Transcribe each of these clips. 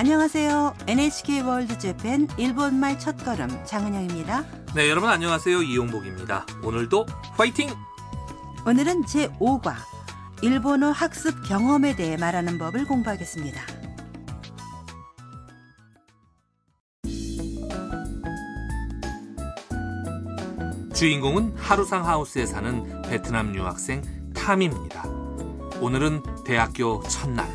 안녕하세요. NHK 월드 재팬 일본말 첫걸음 장은영입니다. 네, 여러분 안녕하세요. 이용복입니다. 오늘도 파이팅! 오늘은 제5과 일본어 학습 경험에 대해 말하는 법을 공부하겠습니다. 주인공은 하루상 하우스에 사는 베트남 유학생 탐입니다. 오늘은 대학교 첫날.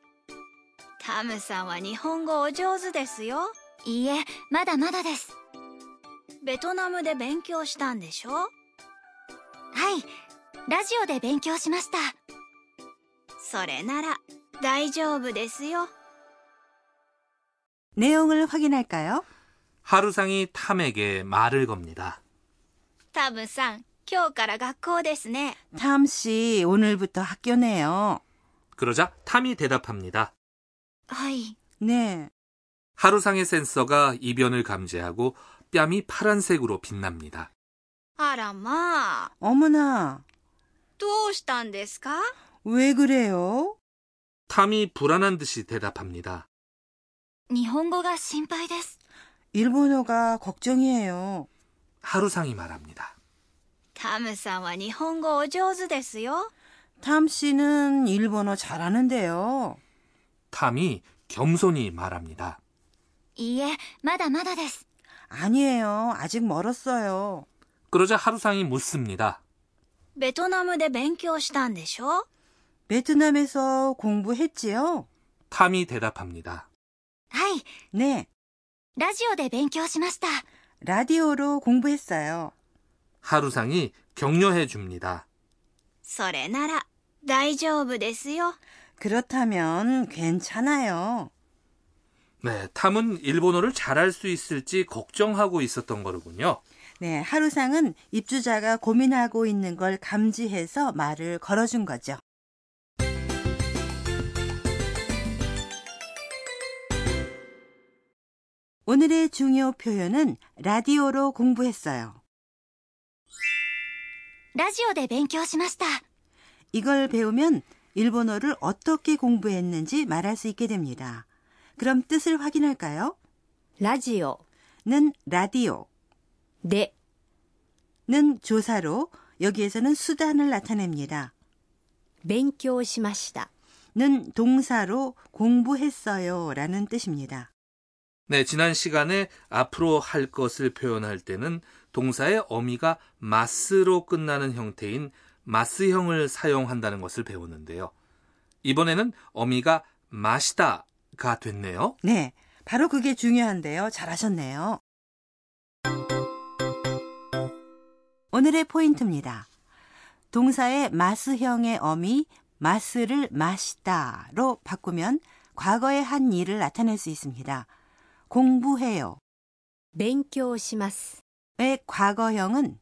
タムさんは日本語お上手ですよいいえまだまだですベトナムで勉強したんでしょはいラジオで勉強しましたそれなら大丈夫ですよ 내용을 확인할까요? 하루상이 탐에게 말을 겁니다. タブさん今日から学校ですね 탐 씨, 오늘부터 학교네요. 그러자 탐이 대답합니다. はい 네. 하루상의 센서가 이변을 감지하고 뺨이 파란색으로 빛납니다. あらまあ 어머나, どうしたんですか 왜 그래요? 탐이 불안한 듯이 대답합니다. 日本語が心配です 일본어가 걱정이에요. 하루상이 말합니다. タムさんは日本語お上手ですよ 탐 씨는 일본어 잘하는데요. 탐이 겸손히 말합니다. いいえまだまだです 아니에요. 아직 멀었어요. 그러자 하루상이 묻습니다. ベトナムで勉強したんでしょ 베트남에서 공부했지요? 탐이 대답합니다. はい 네. ラジオで勉強しました 라디오로 공부했어요. 하루상이 격려해 줍니다. それなら大丈夫ですよ 그렇다면 괜찮아요. 네, 탐은 일본어를 잘할 수 있을지 걱정하고 있었던 거로군요. 네, 하루상은 입주자가 고민하고 있는 걸 감지해서 말을 걸어준 거죠. 오늘의 중요 표현은 라디오로 공부했어요. ラジオで勉強しました 이걸 배우면 일본어를 어떻게 공부했는지 말할 수 있게 됩니다. 그럼 뜻을 확인할까요? ラジオ 는 라디오, で 는 조사로 여기에서는 수단을 나타냅니다. 勉強しました。 는 동사로 공부했어요 라는 뜻입니다. 네, 지난 시간에 앞으로 할 것을 표현할 때는 동사의 어미가 마스로 끝나는 형태인 마스형을 사용한다는 것을 배웠는데요. 이번에는 어미가 마시다가 됐네요. 네, 바로 그게 중요한데요. 잘하셨네요. 오늘의 포인트입니다. 동사의 마스형의 어미 마스를 마시다로 바꾸면 과거의 한 일을 나타낼 수 있습니다. 공부해요. 勉強します。 의 과거형은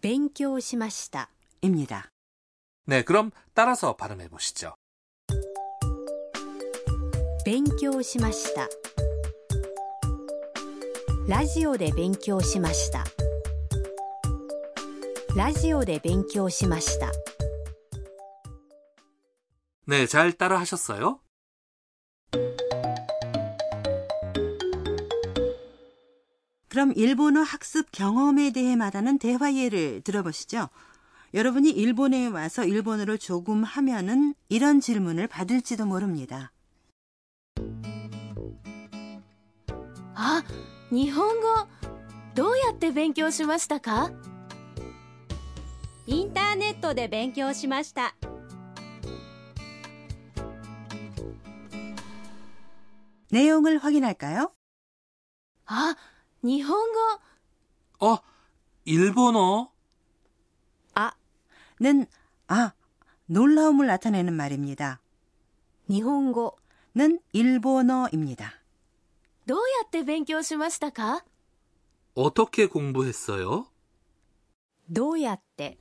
勉強しました。 입니다. 네, 그럼 따라서 발음해 보시죠. 勉強しました。ラジオで勉強しました。ラジオで勉強しました。 네, 잘 따라 하셨어요? 그럼 일본어 학습 경험에 대해 말하는 대화 예를 들어보시죠. 여러분이 일본에 와서 일본어를 조금 하면은 이런 질문을 받을지도 모릅니다. あ、日本語、どうやって勉強しましたかインターネットで勉強しました。 내용을 확인할까요? あ、日本語、 어, 일본어? あ、 는 아, 놀라움을 나타내는 말입니다. 日本語、 일본어입니다. どうやって勉強しましたか 어떻게 공부했어요? どうやって、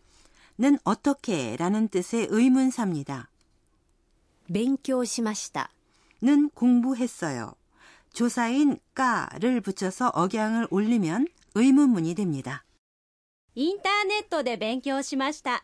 는 어떻게 라는 뜻의 의문사입니다. 勉強しました。 는 공부했어요. 조사인 까를 붙여서 억양을 올리면 의문문이 됩니다. インターネットで勉強しました。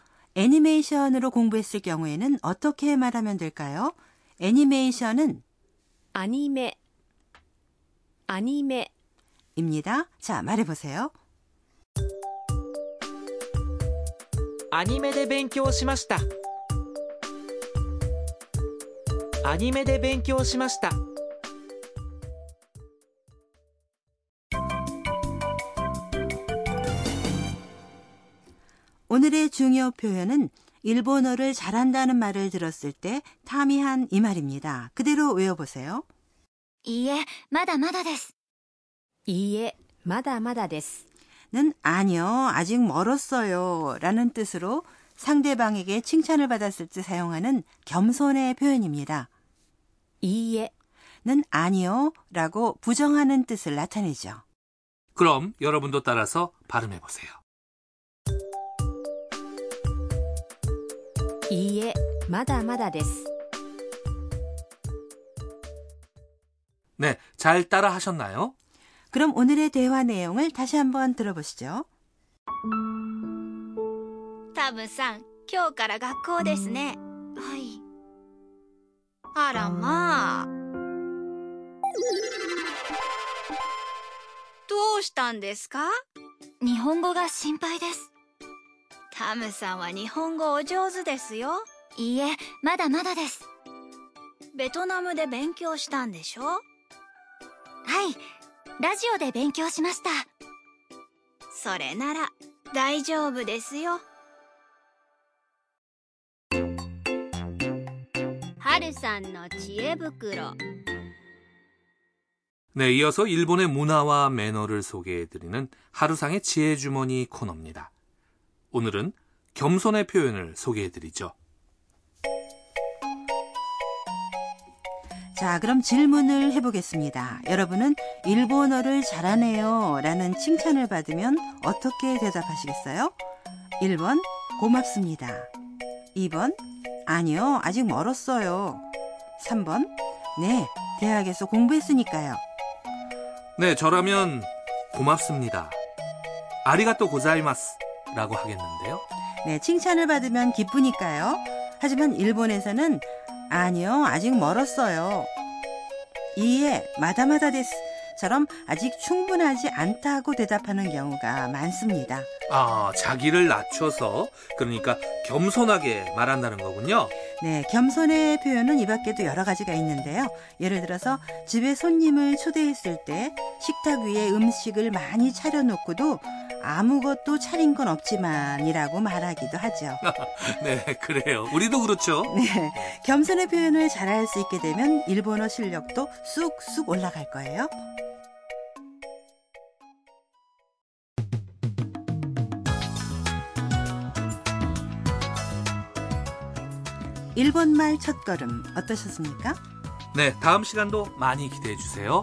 애니메이션으로 공부했을 경우에는 어떻게 말하면 될까요? 애니메이션은 アニメ、アニメ、 입니다. 자, 말해보세요. アニメで勉強しましたアニメで勉強しました 오늘의 중요 표현은 일본어를 잘한다는 말을 들었을 때 타미한 이 말입니다. 그대로 외워보세요. いいえ、まだまだです。いいえ、まだまだです。 는 아니요, 아직 멀었어요. 라는 뜻으로 상대방에게 칭찬을 받았을 때 사용하는 겸손의 표현입니다. いいえ、 는 아니요 라고 부정하는 뜻을 나타내죠. 그럼 여러분도 따라서 발음해 보세요. いいえ、まだまだです。 네, 잘 따라 하셨나요? 그럼 오늘의 대화 내용을 다시 한번 들어보시죠. タムさん今日から学校ですねはい。あらまあどうしたんですか日本語が心配です。 タムさんは日本語お上手ですよいいえ、まだまだです。ベトナムで勉強したんでしょはい。ラジオで勉強しました。それなら大丈夫ですよ春さんの知恵袋。 네, 이어서 일본의 문화와 매너를 소개해 드리는 하루상의 지혜 주머니 코너입니다. 오늘은 겸손의 표현을 소개해 드리죠. 자, 그럼 질문을 해보겠습니다. 여러분은 일본어를 잘하네요. 라는 칭찬을 받으면 어떻게 대답하시겠어요? 1번, 고맙습니다. 2번, 아니요, 아직 멀었어요. 3번, 네, 대학에서 공부했으니까요. 네, 저라면 고맙습니다. 아리가또 고자이마스 라고 하겠는데요. 네, 칭찬을 받으면 기쁘니까요. 하지만 일본에서는 아니요, 아직 멀었어요. 이에 마다마다 데스처럼 아직 충분하지 않다고 대답하는 경우가 많습니다. 아, 자기를 낮춰서 그러니까 겸손하게 말한다는 거군요. 네, 겸손의 표현은 이 밖에도 여러 가지가 있는데요. 예를 들어서 집에 손님을 초대했을 때 식탁 위에 음식을 많이 차려놓고도 아무것도 차린 건 없지만이라고 말하기도 하죠. 네, 그래요. 우리도 그렇죠. 네, 겸손의 표현을 잘할 수 있게 되면 일본어 실력도 쑥쑥 올라갈 거예요. 일본말 첫걸음 어떠셨습니까? 네, 다음 시간도 많이 기대해 주세요.